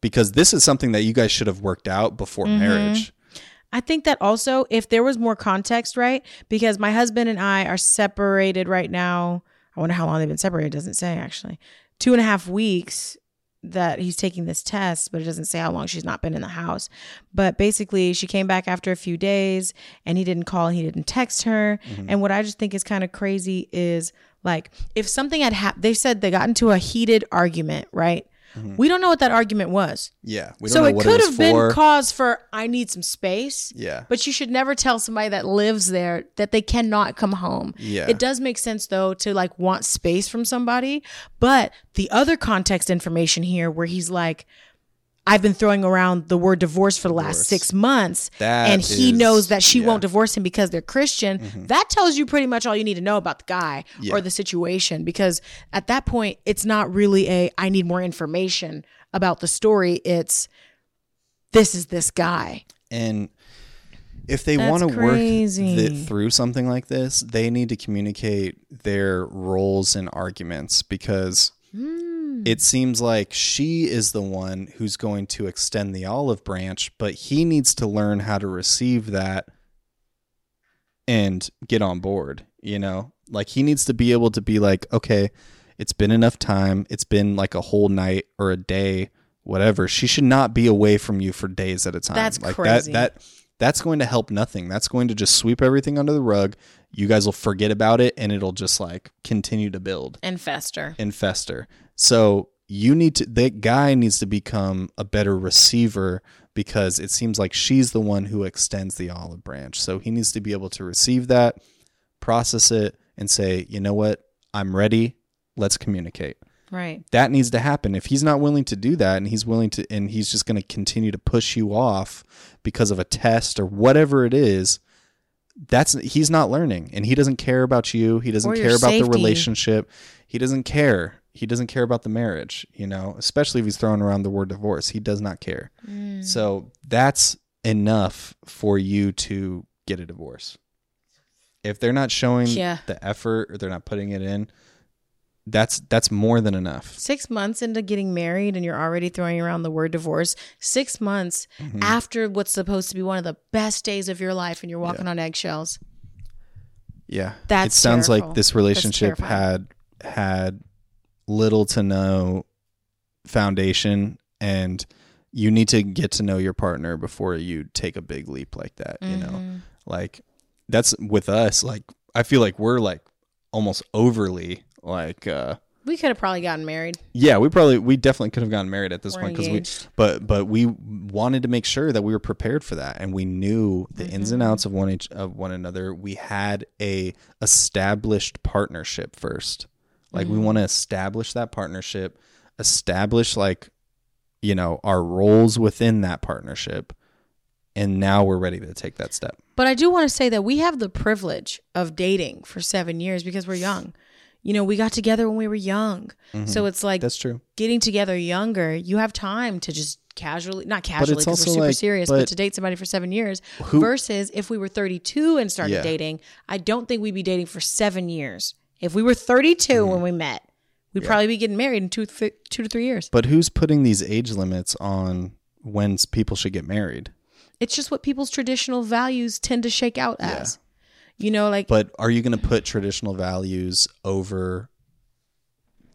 because this is something that you guys should have worked out before Mm-hmm. marriage I think that also, if there was more context, right? Because my husband and I are separated right now. I wonder how long they've been separated. It doesn't say actually. Two and a half weeks that he's taking this test, but it doesn't say how long she's not been in the house. But basically, she came back after a few days and he didn't call, he didn't text her. Mm-hmm. And what I just think is kind of crazy is like if something had happened, they said they got into a heated argument, right? Mm-hmm. We don't know what that argument was. yeah we don't So know it what could it have been cause for I need some space. yeah But you should never tell somebody that lives there that they cannot come home. Yeah. It does make sense though to like want space from somebody. But the other context information here where he's like, I've been throwing around the word divorce for the last Divorce. six months. That and he is- knows that she yeah. Mm-hmm. won't divorce him because they're Christian. That tells you pretty much all you need to know about the guy Yeah. or the situation. Because at that point, it's not really a I need more information about the story. It's this is this guy. and if they want to work th- through something like this they need to communicate their roles and arguments because Hmm. It seems like she is the one who's going to extend the olive branch, but he needs to learn how to receive that and get on board, you know? Like he needs to be able to be like, okay, it's been enough time. It's been like a whole night or a day, whatever. She should not be away from you for days at a time. That's like crazy. that that that's going to help nothing. That's going to just sweep everything under the rug. You guys will forget about it and it'll just like continue to build And fester. and fester. So you need to that guy needs to become a better receiver because it seems like she's the one who extends the olive branch. So he needs to be able to receive that, process it and say, "You know what? I'm ready. Let's communicate." Right. That needs to happen. If he's not willing to do that and he's willing to and he's just going to continue to push you off because of a test or whatever it is, that's he's not learning and he doesn't care about you. He doesn't care about the relationship. He doesn't care. He doesn't care about the marriage, you know, especially if he's throwing around the word divorce. He does not care. Mm. So that's enough for you to get a divorce. If they're not showing Yeah. the effort or they're not putting it in, that's that's more than enough. Six months into getting married, and you're already throwing around the word divorce. Six months Mm-hmm. after what's supposed to be one of the best days of your life, and you're walking on eggshells. Yeah. That's it sounds like this relationship had had little to no foundation and you need to get to know your partner before you take a big leap like that, you know. Mm-hmm. Like that's with us like I feel like we're like almost overly like uh We could have probably gotten married. yeah, we probably we definitely could have gotten married at this We're point because we but but we wanted to make sure that we were prepared for that and we knew the ins and outs of one each of one another. We had a established partnership first. Like we want to establish that partnership, establish like you know, our roles within that partnership. And now we're ready to take that step. But I do want to say that we have the privilege of dating for seven years because we're young. You know, we got together when we were young. So it's like Mm-hmm. That's true. getting together younger, you have time to just casually, not casually because we're super like- serious, but, but- to date somebody for seven years Who- versus if we were 32 and started Yeah. dating, I don't think we'd be dating for seven years. If we were 32 Mm-hmm. when we met, we'd probably be getting married in two, th- two to three years. But who's putting these age limits on when people should get married? It's just what people's traditional values tend to shake out as. You know, like But are you going to put traditional values over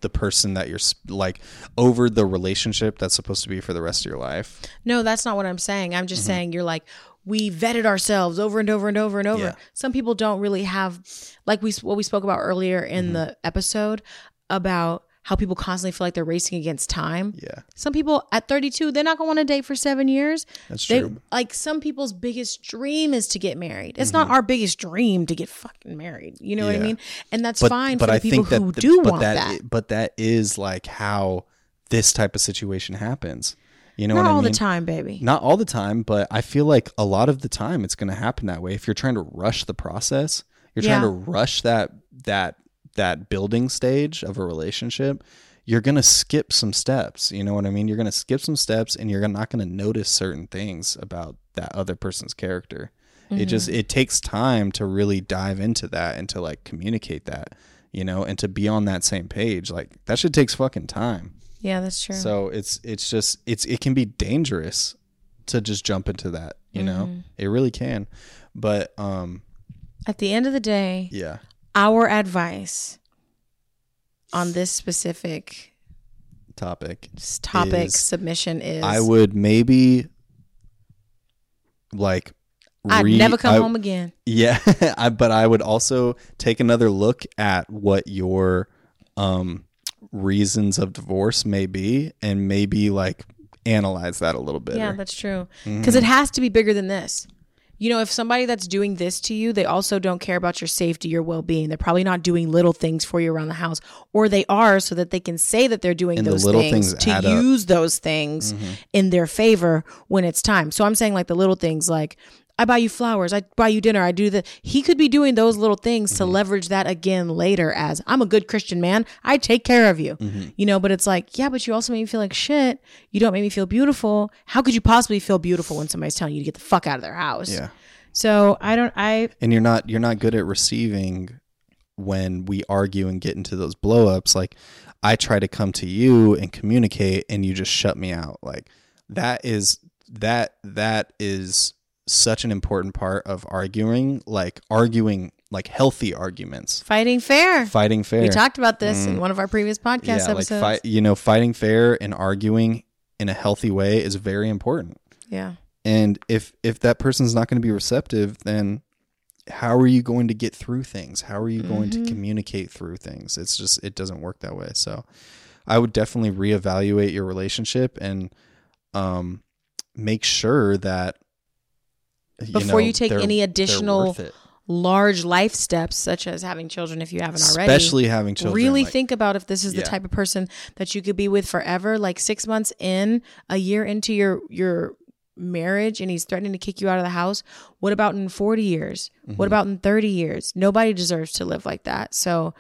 the person that you're like over the relationship that's supposed to be for the rest of your life? No, that's not what I'm saying. I'm just Mm-hmm. saying you're like we vetted ourselves over and over and over and over. Yeah. Some people don't really have like we what we spoke about earlier in Mm-hmm. the episode about how people constantly feel like they're racing against time. Yeah. Some people at 32, they're not going to want to date for 7 years. That's They true. Mm-hmm. like some people's biggest dream is to get married. It's not our biggest dream to get fucking married. You know what I mean? And that's But fine but for the I people think who the- do but want that, that. but that is like how this type of situation happens. You know Not what I all mean? the time, baby. Not all the time, but I feel like a lot of the time it's going to happen that way. If you're trying to rush the process, you're trying to rush that that that building stage of a relationship, you're going to skip some steps. You know what I mean? You're going to skip some steps and you're not going to notice certain things about that other person's character. It just Mm-hmm. it takes time to really dive into that and to like communicate that, you know, and to be on that same page. Like that shit takes fucking time. Yeah, that's true. So it's it's just it's it can be dangerous to just jump into that, you know? Mm-hmm. It really can. But um At the end of the day, yeah. Our advice on this specific Topic. topic Is- submission is I would maybe like I'd re- never come I- home again. Yeah, I, but I would also take another look at what your um reasons of divorce may be and maybe like analyze that a little bit. Yeah, that's true. Mm-hmm. Because it has to be bigger than this. You know, if somebody that's doing this to you, they also don't care about your safety, your well being. They're probably not doing little things for you around the house, or they are so that they can say that they're doing And the those little things, things to add up. Mm-hmm. use those things in their favor when it's time. So I'm saying like the little things like I buy you flowers, I buy you dinner, I do the. He could be doing those little things Mm-hmm. to leverage that again later as I'm a good Christian man. I take care of you, Mm-hmm. you know. But it's like, yeah, but you also make me feel like shit. You don't make me feel beautiful. How could you possibly feel beautiful when somebody's telling you to get the fuck out of their house? Yeah. So I don't. I and you're not you're not good at receiving when we argue and get into those blowups like i try to come to you and communicate and you just shut me out like that is that that is such an important part of arguing like arguing like healthy arguments fighting fair. fighting fair We talked about this in one of our previous podcast Mm. yeah like episodes. fight you know fighting fair and arguing in a healthy way is very important yeah. And if if that person's not going to be receptive, then how are you going to get through things? How are you going to communicate through things? It's just it doesn't work that way. So I would definitely reevaluate your relationship and um make sure that Before you take they're- any additional. Large life steps, such as having children if you haven't already. especially having children. really like- think about if this is the type of person that you could be with forever like six months in a year into your your marriage and he's threatening to kick you out of the house what about in 40 years Mm-hmm. what about in 30 years nobody deserves to live like that so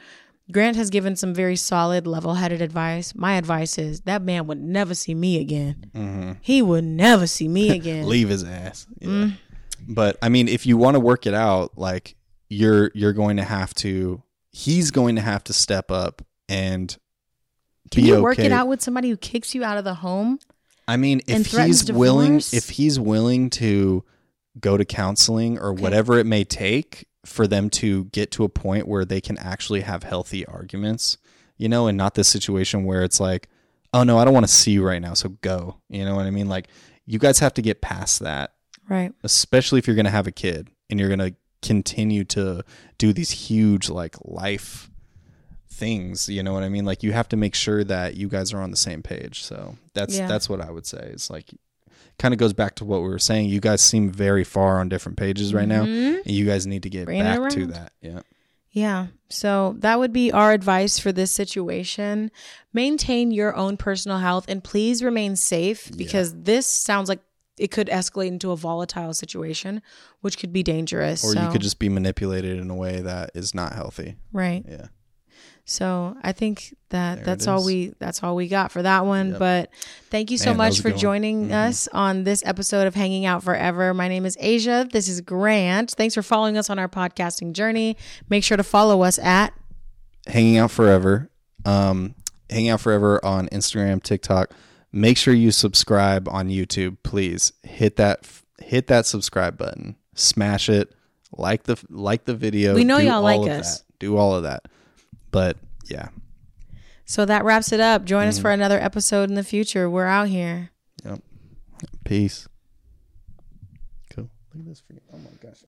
grant has given some very solid level-headed advice my advice is that man would never see me again Mm-hmm. he would never see me again leave his ass. Yeah. Mm. But I mean, if you want to work it out, like you're you're going to have to. He's going to have to step up and can be you work it out with somebody who kicks you out of the home I mean, if he's willing, if he's willing to go to counseling or whatever it may take for them to get to a point where they can actually have healthy arguments, you know, and not this situation where it's like, oh no, I don't want to see you right now, so go. You know what I mean? Like, you guys have to get past that right. Especially if you're going to have a kid and you're going to continue to do these huge like life things you know what i mean? Like you have to make sure that you guys are on the same page. So that's Yeah. that's what i would say. It's like kind of goes back to what we were saying. You guys seem very far on different pages right now Mhm. and you guys need to get Bring back to that. Yeah. Yeah. So that would be our advice for this situation. Maintain your own personal health and please remain safe because this sounds like it could escalate into a volatile situation, which could be dangerous. or so, you could just be manipulated in a way that is not healthy right. yeah So I think that There that's all we that's all we got for that one. Yep. But thank you so Man, much for joining Mhm. us on this episode of Hanging Out Forever. My name is Aja. This is Grant. Thanks for following us on our podcasting journey. Make sure to follow us at hanging out forever um hanging out forever on instagram tiktok make sure you subscribe on youtube please hit that hit that subscribe button smash it like the like the video We know y'all like us. that. do all of that but yeah So that wraps it up. Join Mm-hmm. us for another episode in the future. We're out here. Yep. Peace cool look at this freaking oh my gosh